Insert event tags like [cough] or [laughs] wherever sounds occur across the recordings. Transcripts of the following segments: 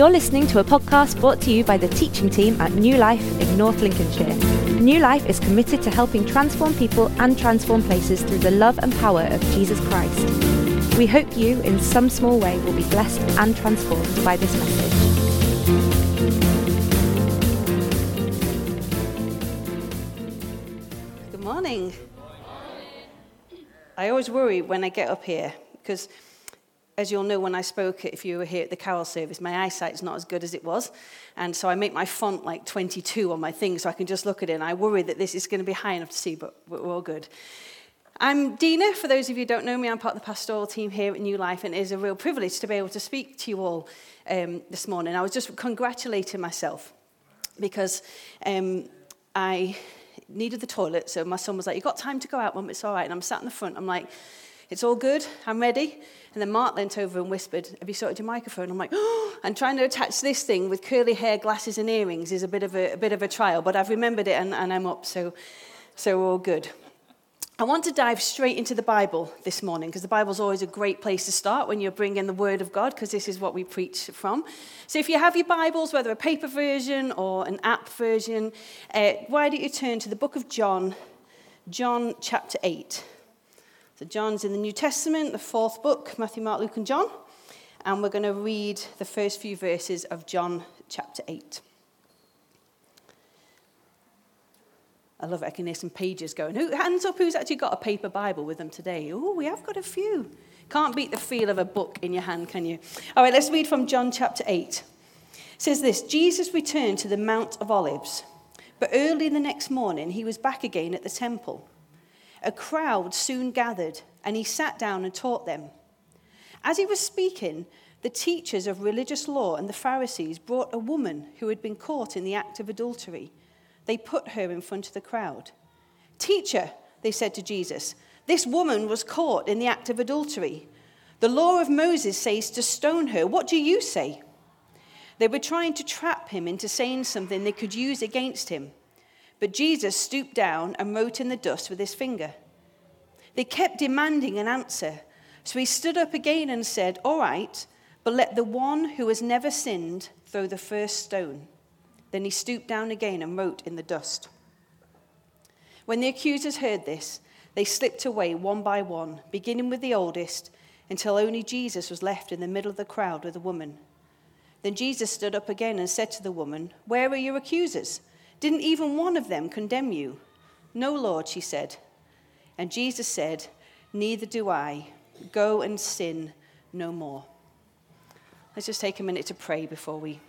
You're listening to a podcast brought to you by the teaching team at New Life in North Lincolnshire. New Life is committed to helping transform people and transform places through the love and power of Jesus Christ. We hope you, in some small way, will be blessed and transformed by this message. Good morning. I always worry when I get up here because, as you'll know, when I spoke, if you were here at the carol service, my eyesight's not as good as it was. And so I make my font like 22 on my thing so I can just look at it. And I worry that this is going to be high enough to see, but we're all good. I'm Dina. For those of you who don't know me, I'm part of the pastoral team here at New Life, and it is a real privilege to be able to speak to you all um, this morning. I was just congratulating myself because um, I needed the toilet, so my son was like, You got time to go out, Mum? It's all right. And I'm sat in the front. I'm like, It's all good. I'm ready. And then Mark leant over and whispered, Have you sorted your microphone? I'm like, Oh, and trying to attach this thing with curly hair, glasses, and earrings is a bit of a, a bit of a trial, but I've remembered it and, and I'm up, so, so all good. I want to dive straight into the Bible this morning because the Bible's always a great place to start when you're bringing the Word of God because this is what we preach from. So if you have your Bibles, whether a paper version or an app version, uh, why don't you turn to the book of John, John chapter 8. So John's in the New Testament, the fourth book, Matthew, Mark, Luke, and John. And we're going to read the first few verses of John chapter 8. I love it. I can hear some pages going. Who, hands up who's actually got a paper Bible with them today? Oh, we have got a few. Can't beat the feel of a book in your hand, can you? All right, let's read from John chapter 8. It says this Jesus returned to the Mount of Olives, but early the next morning he was back again at the temple. A crowd soon gathered, and he sat down and taught them. As he was speaking, the teachers of religious law and the Pharisees brought a woman who had been caught in the act of adultery. They put her in front of the crowd. Teacher, they said to Jesus, this woman was caught in the act of adultery. The law of Moses says to stone her. What do you say? They were trying to trap him into saying something they could use against him. But Jesus stooped down and wrote in the dust with his finger. They kept demanding an answer. So he stood up again and said, All right, but let the one who has never sinned throw the first stone. Then he stooped down again and wrote in the dust. When the accusers heard this, they slipped away one by one, beginning with the oldest, until only Jesus was left in the middle of the crowd with the woman. Then Jesus stood up again and said to the woman, Where are your accusers? Didn't even one of them condemn you? No, Lord, she said. And Jesus said, Neither do I. Go and sin no more. Let's just take a minute to pray before we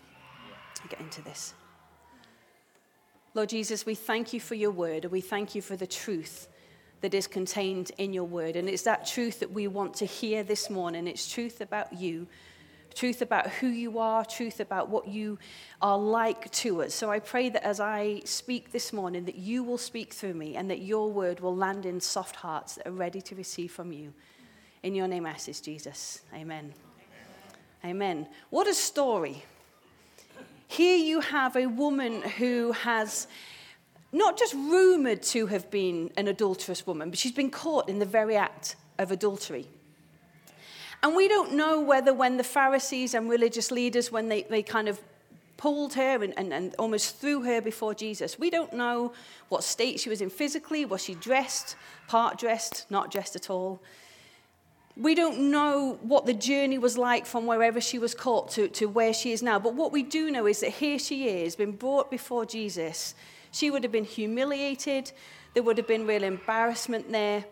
get into this. Lord Jesus, we thank you for your word and we thank you for the truth that is contained in your word. And it's that truth that we want to hear this morning. It's truth about you, truth about who you are, truth about what you are like to us. So I pray that as I speak this morning, that you will speak through me and that your word will land in soft hearts that are ready to receive from you. In your name, I ask this, Jesus. Amen. Amen. Amen. What a story. Here you have a woman who has not just rumored to have been an adulterous woman, but she's been caught in the very act of adultery. And we don't know whether when the Pharisees and religious leaders, when they, they kind of pulled her and, and, and almost threw her before Jesus, we don't know what state she was in physically. Was she dressed, part dressed, not dressed at all? We don't know what the journey was like from wherever she was caught to, to where she is now. But what we do know is that here she is, been brought before Jesus. She would have been humiliated. There would have been real embarrassment there.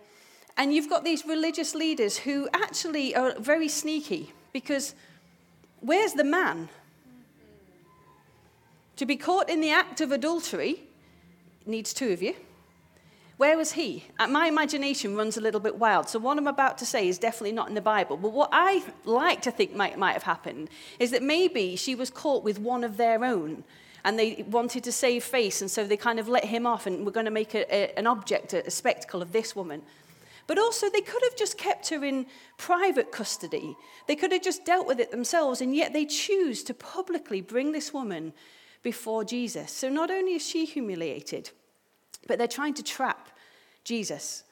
And you've got these religious leaders who actually are very sneaky because where's the man? To be caught in the act of adultery needs two of you. Where was he? Uh, my imagination runs a little bit wild. So, what I'm about to say is definitely not in the Bible. But what I like to think might, might have happened is that maybe she was caught with one of their own and they wanted to save face. And so they kind of let him off and we're going to make a, a, an object, a, a spectacle of this woman. But also, they could have just kept her in private custody. They could have just dealt with it themselves. And yet, they choose to publicly bring this woman before Jesus. So, not only is she humiliated, but they're trying to trap Jesus.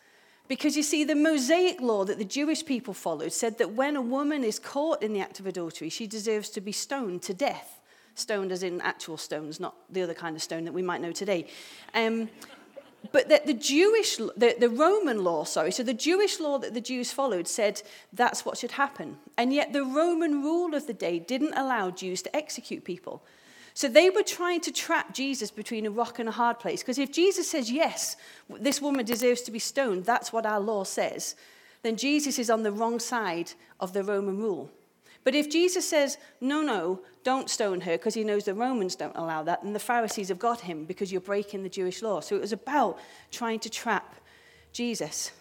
Because you see, the Mosaic law that the Jewish people followed said that when a woman is caught in the act of adultery, she deserves to be stoned to death. Stoned as in actual stones, not the other kind of stone that we might know today. Um, but that the Jewish, the, the Roman law, sorry, so the Jewish law that the Jews followed said that's what should happen. And yet the Roman rule of the day didn't allow Jews to execute people. So they were trying to trap Jesus between a rock and a hard place. Because if Jesus says, yes, this woman deserves to be stoned, that's what our law says, then Jesus is on the wrong side of the Roman rule. But if Jesus says, no, no, don't stone her because he knows the Romans don't allow that, then the Pharisees have got him because you're breaking the Jewish law. So it was about trying to trap Jesus.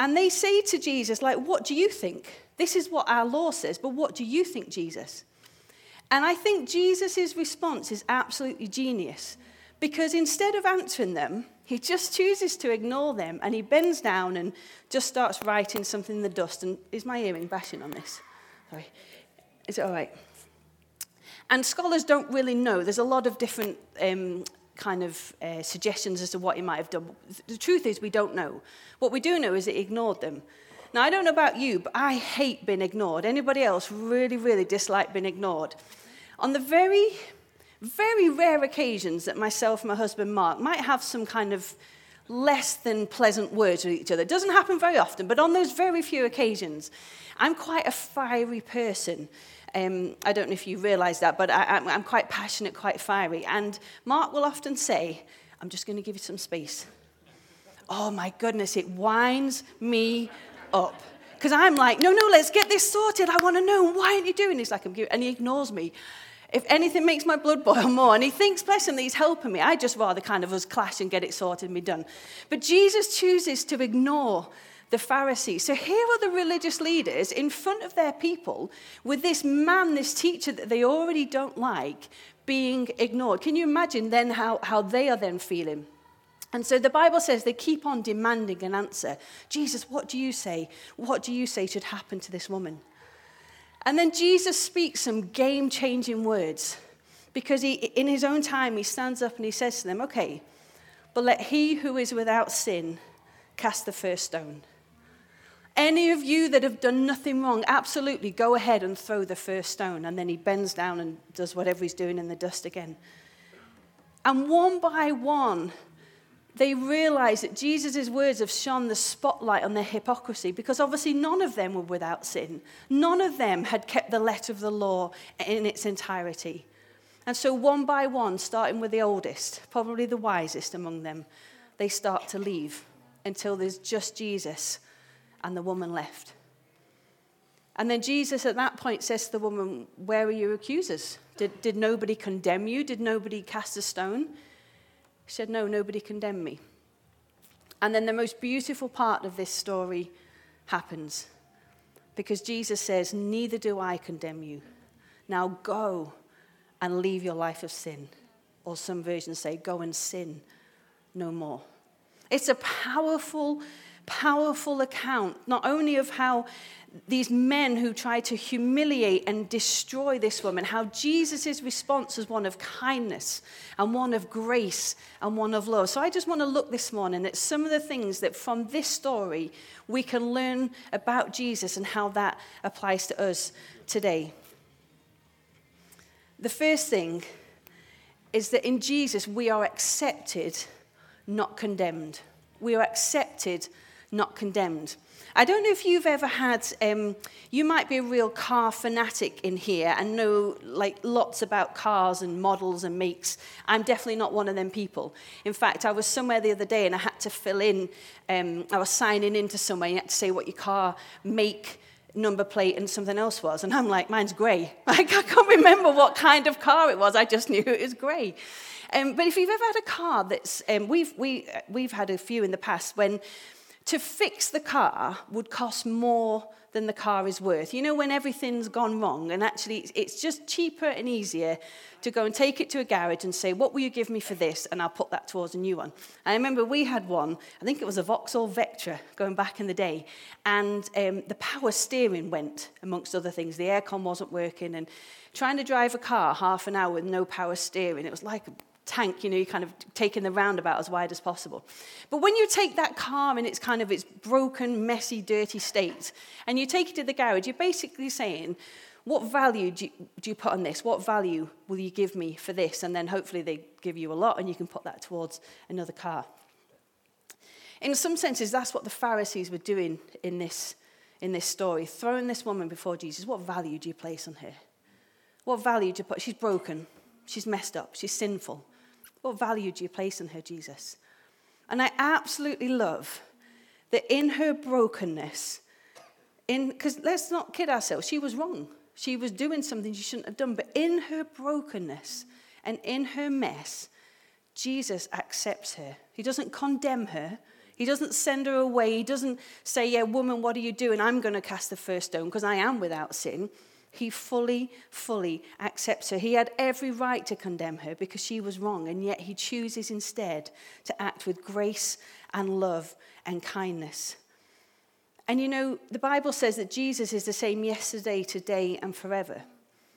And they say to Jesus, like, what do you think? This is what our law says, but what do you think, Jesus? And I think Jesus' response is absolutely genius because instead of answering them, he just chooses to ignore them and he bends down and just starts writing something in the dust. And is my earring bashing on this? Sorry. Is it all right? And scholars don't really know. There's a lot of different um, kind of uh, suggestions as to what he might have done. The truth is, we don't know. What we do know is he ignored them. Now, I don't know about you, but I hate being ignored. Anybody else really, really dislike being ignored? On the very, very rare occasions that myself and my husband Mark might have some kind of less than pleasant words with each other. It doesn't happen very often, but on those very few occasions, I'm quite a fiery person. Um, I don't know if you realise that, but I, I'm, I'm quite passionate, quite fiery. And Mark will often say, I'm just going to give you some space. Oh my goodness, it winds me up. Because I'm like, no, no, let's get this sorted. I want to know. Why aren't you doing this? Like I'm giving, and he ignores me. If anything makes my blood boil more, and he thinks, him, he's helping me, I'd just rather kind of us clash and get it sorted and be done. But Jesus chooses to ignore the Pharisees. So here are the religious leaders in front of their people with this man, this teacher that they already don't like, being ignored. Can you imagine then how, how they are then feeling? And so the Bible says they keep on demanding an answer. Jesus, what do you say? What do you say should happen to this woman? And then Jesus speaks some game changing words because he, in his own time, he stands up and he says to them, Okay, but let he who is without sin cast the first stone. Any of you that have done nothing wrong, absolutely go ahead and throw the first stone. And then he bends down and does whatever he's doing in the dust again. And one by one, they realized that Jesus' words have shone the spotlight on their hypocrisy because obviously none of them were without sin. None of them had kept the letter of the law in its entirety. And so, one by one, starting with the oldest, probably the wisest among them, they start to leave until there's just Jesus and the woman left. And then Jesus at that point says to the woman, Where are your accusers? Did, did nobody condemn you? Did nobody cast a stone? She said, No, nobody condemned me. And then the most beautiful part of this story happens because Jesus says, Neither do I condemn you. Now go and leave your life of sin. Or some versions say, Go and sin no more. It's a powerful powerful account, not only of how these men who tried to humiliate and destroy this woman, how Jesus' response was one of kindness and one of grace and one of love. So I just want to look this morning at some of the things that from this story we can learn about Jesus and how that applies to us today. The first thing is that in Jesus we are accepted, not condemned. We are accepted, not condemned. I don't know if you've ever had, um, you might be a real car fanatic in here and know like lots about cars and models and makes. I'm definitely not one of them people. In fact, I was somewhere the other day and I had to fill in, um, I was signing into somewhere, you had to say what your car make, number plate and something else was. And I'm like, mine's grey. [laughs] Like, I can't remember what kind of car it was. I just knew it was grey. Um, but if you've ever had a car that's, um, we've, we, we've had a few in the past when to fix the car would cost more than the car is worth. You know, when everything's gone wrong, and actually it's just cheaper and easier to go and take it to a garage and say, What will you give me for this? And I'll put that towards a new one. I remember we had one, I think it was a Vauxhall Vectra going back in the day, and um, the power steering went, amongst other things. The aircon wasn't working, and trying to drive a car half an hour with no power steering, it was like tank, you know, you're kind of taking the roundabout as wide as possible. But when you take that car in its kind of its broken, messy, dirty state, and you take it to the garage, you're basically saying, what value do you, do you put on this? What value will you give me for this? And then hopefully they give you a lot and you can put that towards another car. In some senses, that's what the Pharisees were doing in this, in this story, throwing this woman before Jesus. What value do you place on her? What value do you put? She's broken. She's messed up. She's sinful. What value do you place on her, Jesus? And I absolutely love that in her brokenness, in because let's not kid ourselves, she was wrong. She was doing something she shouldn't have done. But in her brokenness and in her mess, Jesus accepts her. He doesn't condemn her. He doesn't send her away. He doesn't say, Yeah, woman, what are you doing? I'm going to cast the first stone because I am without sin. He fully, fully accepts her. He had every right to condemn her because she was wrong, and yet he chooses instead to act with grace and love and kindness. And you know, the Bible says that Jesus is the same yesterday, today, and forever.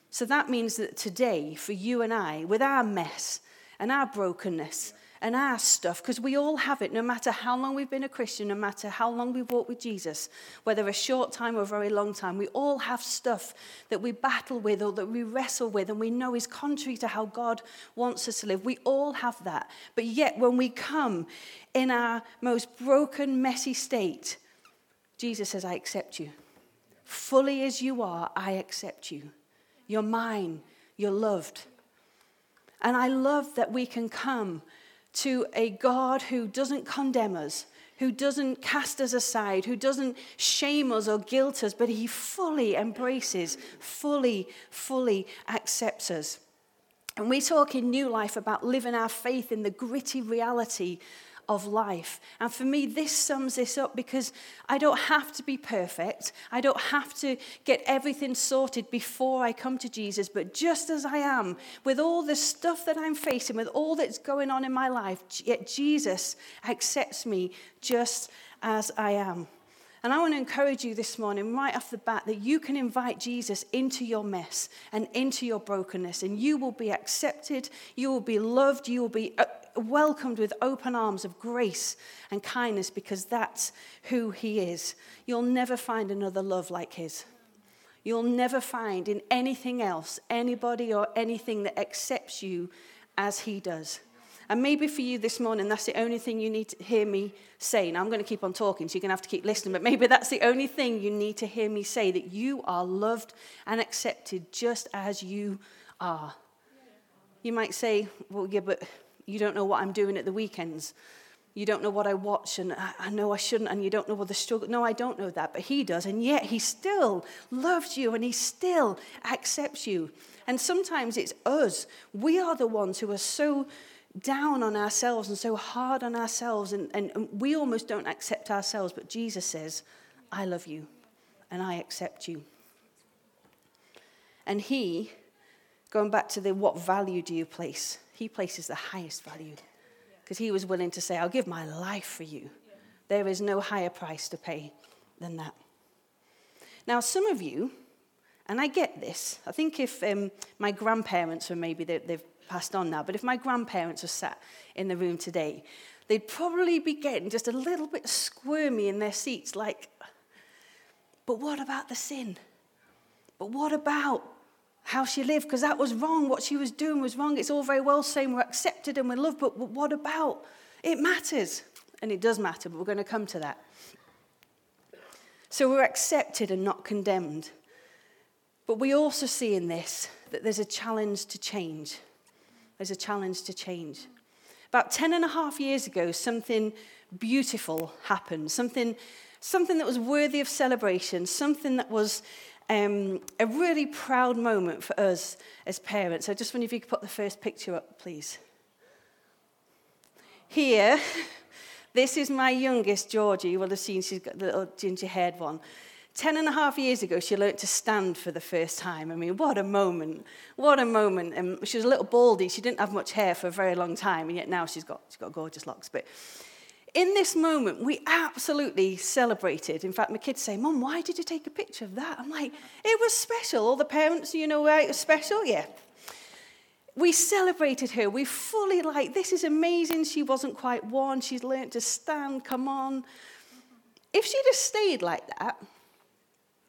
So that means that today, for you and I, with our mess and our brokenness and our stuff, because we all have it, no matter how long we've been a Christian, no matter how long we've walked with Jesus, whether a short time or a very long time, we all have stuff that we battle with or that we wrestle with and we know is contrary to how God wants us to live. We all have that. But yet, when we come in our most broken, messy state, Jesus says, I accept you. Fully as you are, I accept you. You're mine. You're loved. And I love that we can come to a God who doesn't condemn us, who doesn't cast us aside, who doesn't shame us or guilt us, but he fully embraces, fully, fully accepts us. And we talk in New Life about living our faith in the gritty reality of life. And for me, this sums this up because I don't have to be perfect. I don't have to get everything sorted before I come to Jesus. But just as I am, with all the stuff that I'm facing, with all that's going on in my life, yet Jesus accepts me just as I am. And I want to encourage you this morning, right off the bat, that you can invite Jesus into your mess and into your brokenness, and you will be accepted, you will be loved, you will be uh, welcomed with open arms of grace and kindness because that's who He is. You'll never find another love like His. You'll never find in anything else anybody or anything that accepts you as He does. And maybe for you this morning, that's the only thing you need to hear me say. Now, I'm going to keep on talking, so you're going to have to keep listening, but maybe that's the only thing you need to hear me say that you are loved and accepted just as you are. You might say, well, yeah, but you don't know what I'm doing at the weekends. You don't know what I watch, and I, know I shouldn't, and you don't know what the struggle. No, I don't know that, but He does, and yet He still loves you, and He still accepts you. And sometimes it's us. We are the ones who are so down on ourselves and so hard on ourselves, and, and, and we almost don't accept ourselves. But Jesus says, I love you, and I accept you. And He, going back to the what value do you place? He places the highest value because he was willing to say, I'll give my life for you. There is no higher price to pay than that. Now, some of you, and I get this, I think if um, my grandparents or maybe they, they've passed on now, but if my grandparents were sat in the room today, they'd probably be getting just a little bit squirmy in their seats, like, but what about the sin? But what about how she lived because that was wrong. What she was doing was wrong. It's all very well saying we're accepted and we're loved, but what about? It matters. And it does matter, but we're going to come to that. So we're accepted and not condemned. But we also see in this that there's a challenge to change. There's a challenge to change. About 10 and a half years ago, something beautiful happened, something, something that was worthy of celebration, something that was um, a really proud moment for us as parents. I just wonder if you could put the first picture up, please. Here, [laughs] this is my youngest, Georgie. You will have seen she's got the little ginger haired one. Ten and a half years ago, she learnt to stand for the first time. I mean, what a moment. What a moment. Um, she was a little baldy. She didn't have much hair for a very long time, and yet now she's got, she's got gorgeous locks. But in this moment, we absolutely celebrated. In fact, my kids say, Mom, why did you take a picture of that? I'm like, it was special. All the parents, you know, it was special? Yeah. we celebrated her. We fully like, this is amazing. She wasn't quite one. She's learned to stand. Come on. If she'd have stayed like that,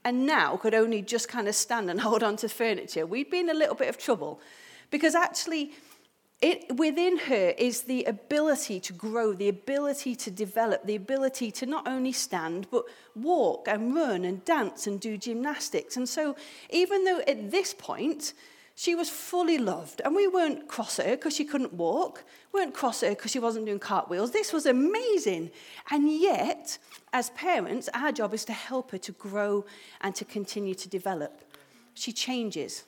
and now could only just kind of stand and [laughs] hold on to furniture, we'd be in a little bit of trouble. Because actually, it, within her is the ability to grow, the ability to develop, the ability to not only stand, but walk and run and dance and do gymnastics. And so, even though at this point she was fully loved, and we weren't cross her because she couldn't walk, we weren't cross her because she wasn't doing cartwheels, this was amazing. And yet, as parents, our job is to help her to grow and to continue to develop. She changes.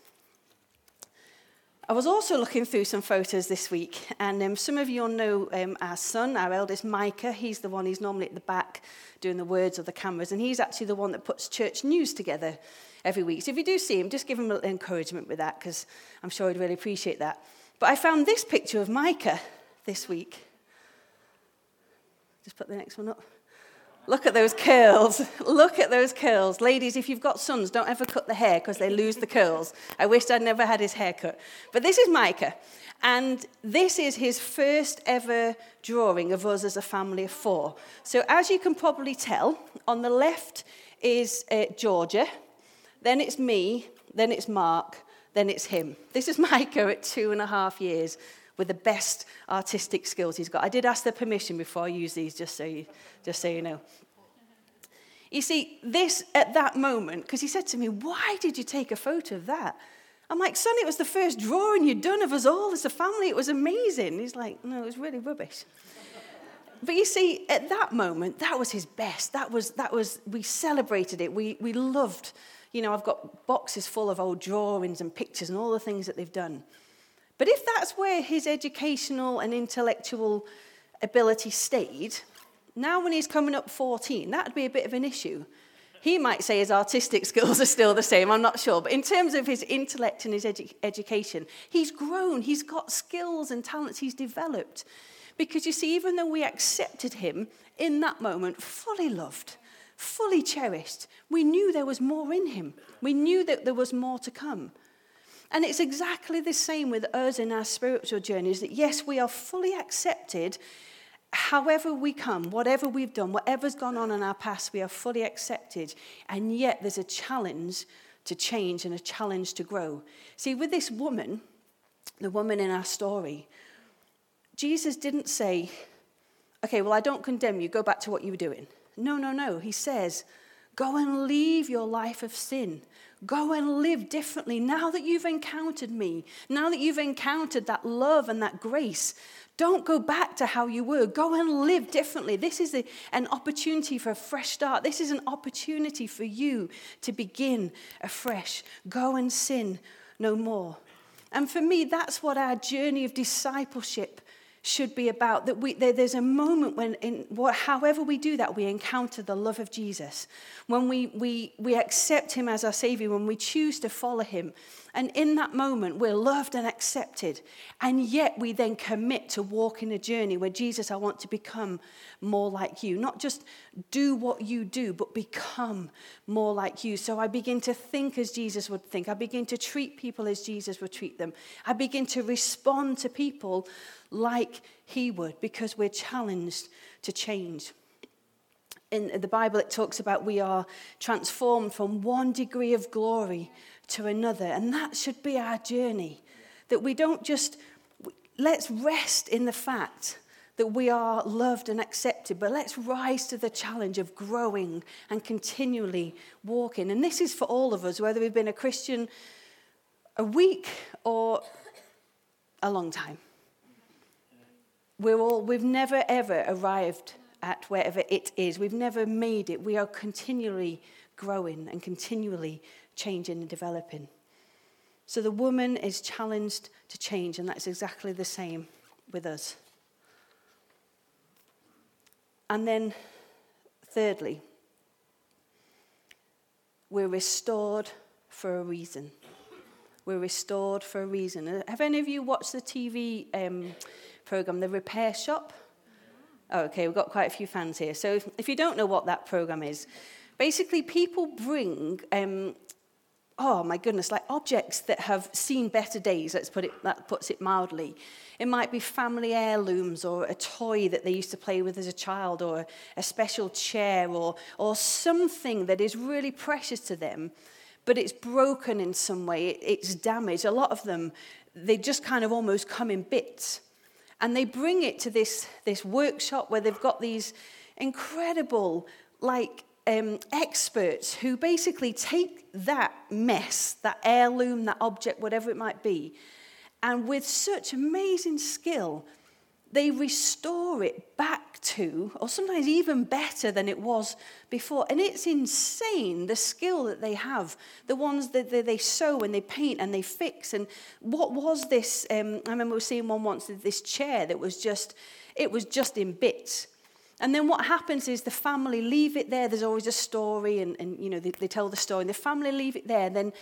I was also looking through some photos this week, and um, some of you will know um, our son, our eldest Micah. He's the one, he's normally at the back doing the words of the cameras, and he's actually the one that puts church news together every week. So if you do see him, just give him a little encouragement with that, because I'm sure he'd really appreciate that. But I found this picture of Micah this week. Just put the next one up. Look at those curls. [laughs] Look at those curls. Ladies, if you've got sons, don't ever cut the hair because they lose the curls. I wished I'd never had his hair cut. But this is Micah. And this is his first ever drawing of us as a family of four. So, as you can probably tell, on the left is uh, Georgia, then it's me, then it's Mark, then it's him. This is [laughs] Micah at two and a half years with the best artistic skills he's got. I did ask their permission before I use these, just so you, just so you know. You see, this at that moment, because he said to me, Why did you take a photo of that? I'm like, Son, it was the first drawing you'd done of us all as a family. It was amazing. He's like, No, it was really rubbish. but you see, at that moment, that was his best. That was, that was we celebrated it. We, we loved, you know, I've got boxes full of old drawings and pictures and all the things that they've done. But if that's where his educational and intellectual ability stayed, now when he's coming up 14, that'd be a bit of an issue. He might say his artistic [laughs] skills are still the same, I'm not sure. But in terms of his intellect and his edu- education, he's grown, he's got skills and talents he's developed. Because you see, even though we accepted him in that moment, fully loved, fully cherished, we knew there was more in him. We knew that there was more to come. And it's exactly the same with us in our spiritual journeys that yes, we are fully accepted however we come, whatever we've done, whatever's gone on in our past, we are fully accepted. And yet there's a challenge to change and a challenge to grow. See, with this woman, the woman in our story, Jesus didn't say, okay, well, I don't condemn you, go back to what you were doing. No, no, no. He says, go and leave your life of sin. Go and live differently now that you've encountered me, now that you've encountered that love and that grace. Don't go back to how you were. Go and live differently. This is a, an opportunity for a fresh start. This is an opportunity for you to begin afresh. Go and sin no more. And for me, that's what our journey of discipleship should be about. That we, there, there's a moment when, in what, however we do that, we encounter the love of Jesus. When we, we, we accept him as our Savior, when we choose to follow him. And in that moment, we're loved and accepted. And yet we then commit to walk in a journey where Jesus, I want to become more like you. Not just do what you do, but become more like you. So I begin to think as Jesus would think. I begin to treat people as Jesus would treat them. I begin to respond to people like he would because we're challenged to change. In the Bible, it talks about we are transformed from one degree of glory to another. And that should be our journey. That we don't just, let's rest in the fact that we are loved and accepted, but let's rise to the challenge of growing and continually walking. And this is for all of us, whether we've been a Christian a week or a long time. We're all, we've never ever arrived at wherever it is. We've never made it. We are continually growing and continually changing and developing. So the woman is challenged to change, and that's exactly the same with us. And then, thirdly, we're restored for a reason. We're restored for a reason. Have any of you watched the TV um, program, The Repair Shop? Oh, okay, we've got quite a few fans here. So if, if you don't know what that program is, basically people bring um, oh my goodness, like objects that have seen better days, let's put it, that puts it mildly. It might be family heirlooms or a toy that they used to play with as a child or a special chair or, or something that is really precious to them, but it's broken in some way, it, it's damaged. A lot of them, they just kind of almost come in bits. And they bring it to this, this workshop where they've got these incredible, like, um, experts who basically take that mess, that heirloom, that object, whatever it might be, and with such amazing skill, they restore it back to, or sometimes even better than it was before. And it's insane the skill that they have, the ones that they sew and they paint and they fix. And what was this? Um, I remember seeing one once, this chair that was just, it was just in bits. And then what happens is the family leave it there. There's always a story, and, and you know, they, they tell the story. And the family leave it there. Then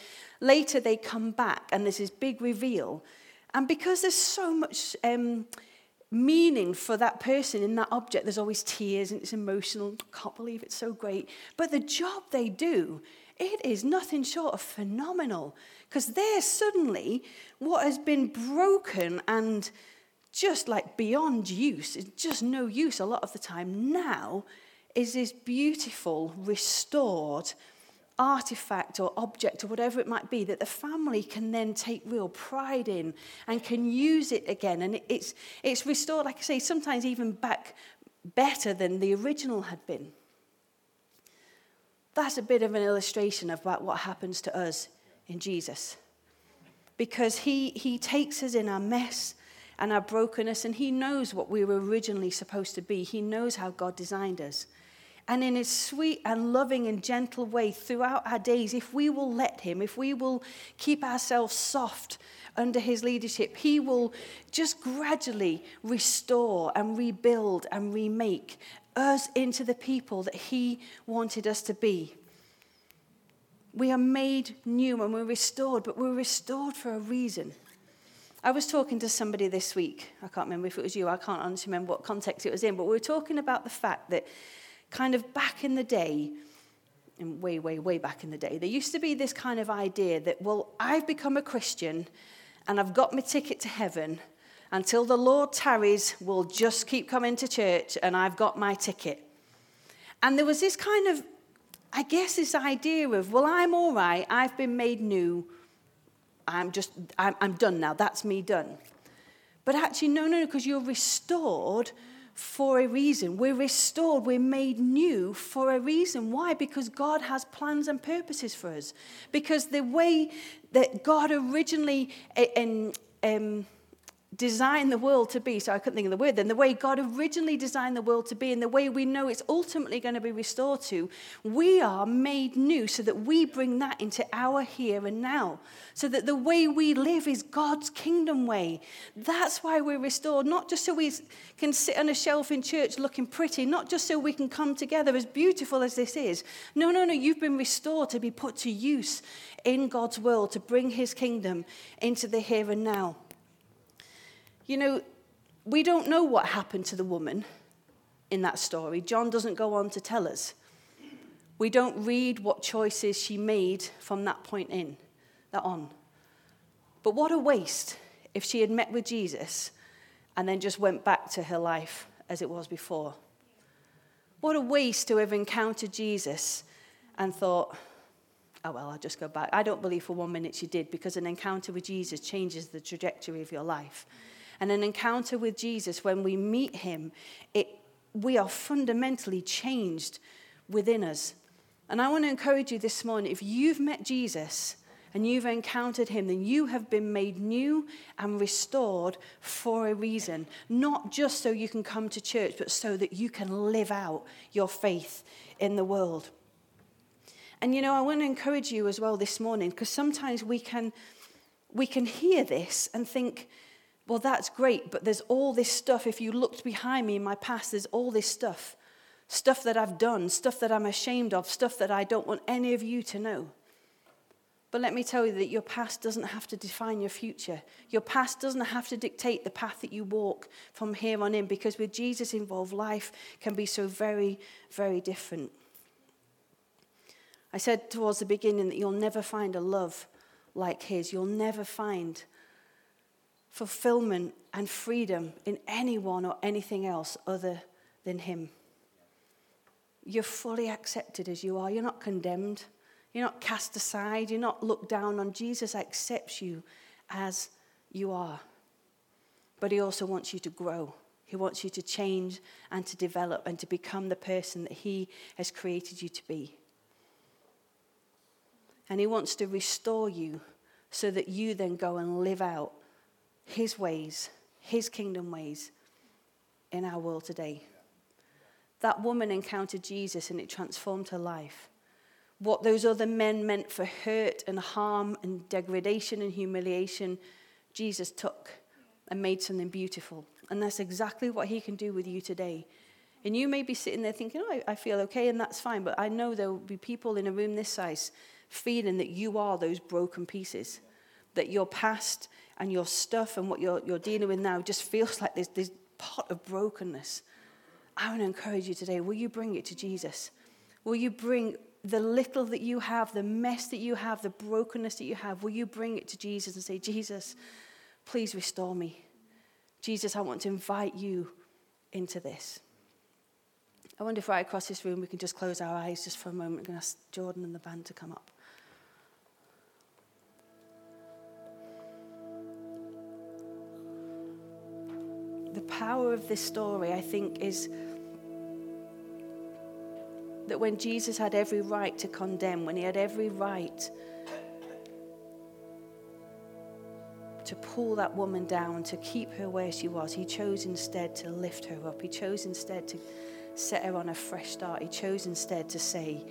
later they come back, and there's this big reveal. And because there's so much um, meaning for that person in that object, there's always tears and it's emotional. I can't believe it's so great. But the job they do, it is nothing short of phenomenal. Because there suddenly, what has been broken and just like beyond use, it's just no use a lot of the time now, is this beautiful, restored artifact or object or whatever it might be that the family can then take real pride in and can use it again. And it's, it's restored, like I say, sometimes even back better than the original had been. That's a bit of an illustration about what happens to us in Jesus. Because he, he takes us in our mess and our brokenness, and He knows what we were originally supposed to be. He knows how God designed us. And in His sweet and loving and gentle way throughout our days, if we will let Him, if we will keep ourselves soft under His leadership, He will just gradually restore and rebuild and remake us into the people that He wanted us to be. We are made new and we're restored, but we're restored for a reason. I was talking to somebody this week. I can't remember if it was you. I can't honestly remember what context it was in. But we were talking about the fact that, kind of back in the day, and way, way, way back in the day, there used to be this kind of idea that, well, I've become a Christian and I've got my ticket to heaven. Until the Lord tarries, we'll just keep coming to church and I've got my ticket. And there was this kind of, I guess, this idea of, well, I'm all right. I've been made new. I'm just, I'm, I'm done now. That's me done. But actually, no, no, no, because you're restored for a reason. We're restored, we're made new for a reason. Why? Because God has plans and purposes for us. Because the way that God originally um, um, designed the world to be, so I couldn't think of the word then, the way God originally designed the world to be and the way we know it's ultimately going to be restored to, we are made new so that we bring that into our here and now. So that the way we live is God's kingdom way. That's why we're restored, not just so we can sit on a shelf in church looking pretty, not just so we can come together as beautiful as this is. No, no, no, you've been restored to be put to use in God's world, to bring his kingdom into the here and now. You know, we don't know what happened to the woman in that story. John doesn't go on to tell us. We don't read what choices she made from that point in, that on. But what a waste if she had met with Jesus and then just went back to her life as it was before. What a waste to have encountered Jesus and thought, oh, well, I'll just go back. I don't believe for one minute she did because an encounter with Jesus changes the trajectory of your life and an encounter with Jesus, when we meet him, it, we are fundamentally changed within us. And I want to encourage you this morning if you've met Jesus and you've encountered him, then you have been made new and restored for a reason. Not just so you can come to church, but so that you can live out your faith in the world. And you know, I want to encourage you as well this morning because sometimes we can, we can hear this and think, well, that's great, but there's all this stuff. If you looked behind me in my past, there's all this stuff. Stuff that I've done, stuff that I'm ashamed of, stuff that I don't want any of you to know. But let me tell you that your past doesn't have to define your future. Your past doesn't have to dictate the path that you walk from here on in, because with Jesus involved, life can be so very, very different. I said towards the beginning that you'll never find a love like his. You'll never find fulfillment and freedom in anyone or anything else other than him. You're fully accepted as you are. You're not condemned. You're not cast aside. You're not looked down on. Jesus accepts you as you are. But he also wants you to grow. He wants you to change and to develop and to become the person that he has created you to be. And he wants to restore you so that you then go and live out his ways, his kingdom ways in our world today. That woman encountered Jesus and it transformed her life. What those other men meant for hurt and harm and degradation and humiliation, Jesus took and made something beautiful. And that's exactly what he can do with you today. And you may be sitting there thinking, oh, I, I feel okay, and that's fine. But I know there will be people in a room this size feeling that you are those broken pieces, that your past and your stuff and what you're, you're dealing with now just feels like this, this pot of brokenness. I want to encourage you today will you bring it to Jesus? Will you bring the little that you have, the mess that you have, the brokenness that you have, will you bring it to Jesus and say, Jesus, please restore me? Jesus, I want to invite you into this. I wonder if right across this room we can just close our eyes just for a moment. To ask Jordan and the band to come up. Power of this story, I think, is that when Jesus had every right to condemn, when he had every right to pull that woman down, to keep her where she was, he chose instead to lift her up. He chose instead to set her on a fresh start. He chose instead to say,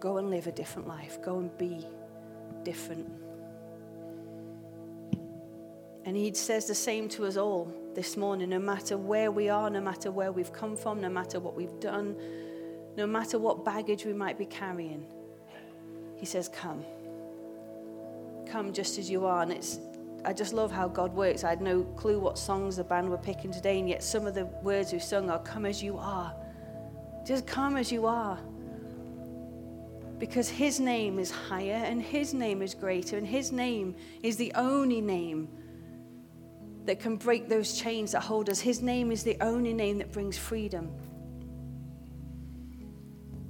Go and live a different life, go and be different. And he says the same to us all this morning no matter where we are, no matter where we've come from, no matter what we've done, no matter what baggage we might be carrying. He says, Come. Come just as you are. And it's, I just love how God works. I had no clue what songs the band were picking today, and yet some of the words we've sung are, Come as you are. Just come as you are. Because his name is higher, and his name is greater, and his name is the only name that can break those chains that hold us. His name is the only name that brings freedom.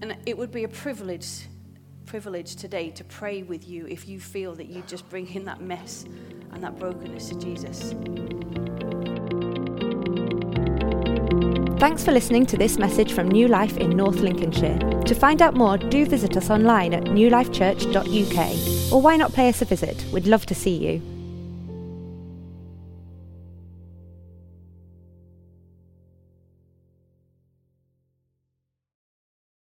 And it would be a privilege, privilege today to pray with you if you feel that you just bring in that mess and that brokenness to Jesus. Thanks for listening to this message from New Life in North Lincolnshire. To find out more, do visit us online at newlifechurch.uk. Or why not pay us a visit? We'd love to see you.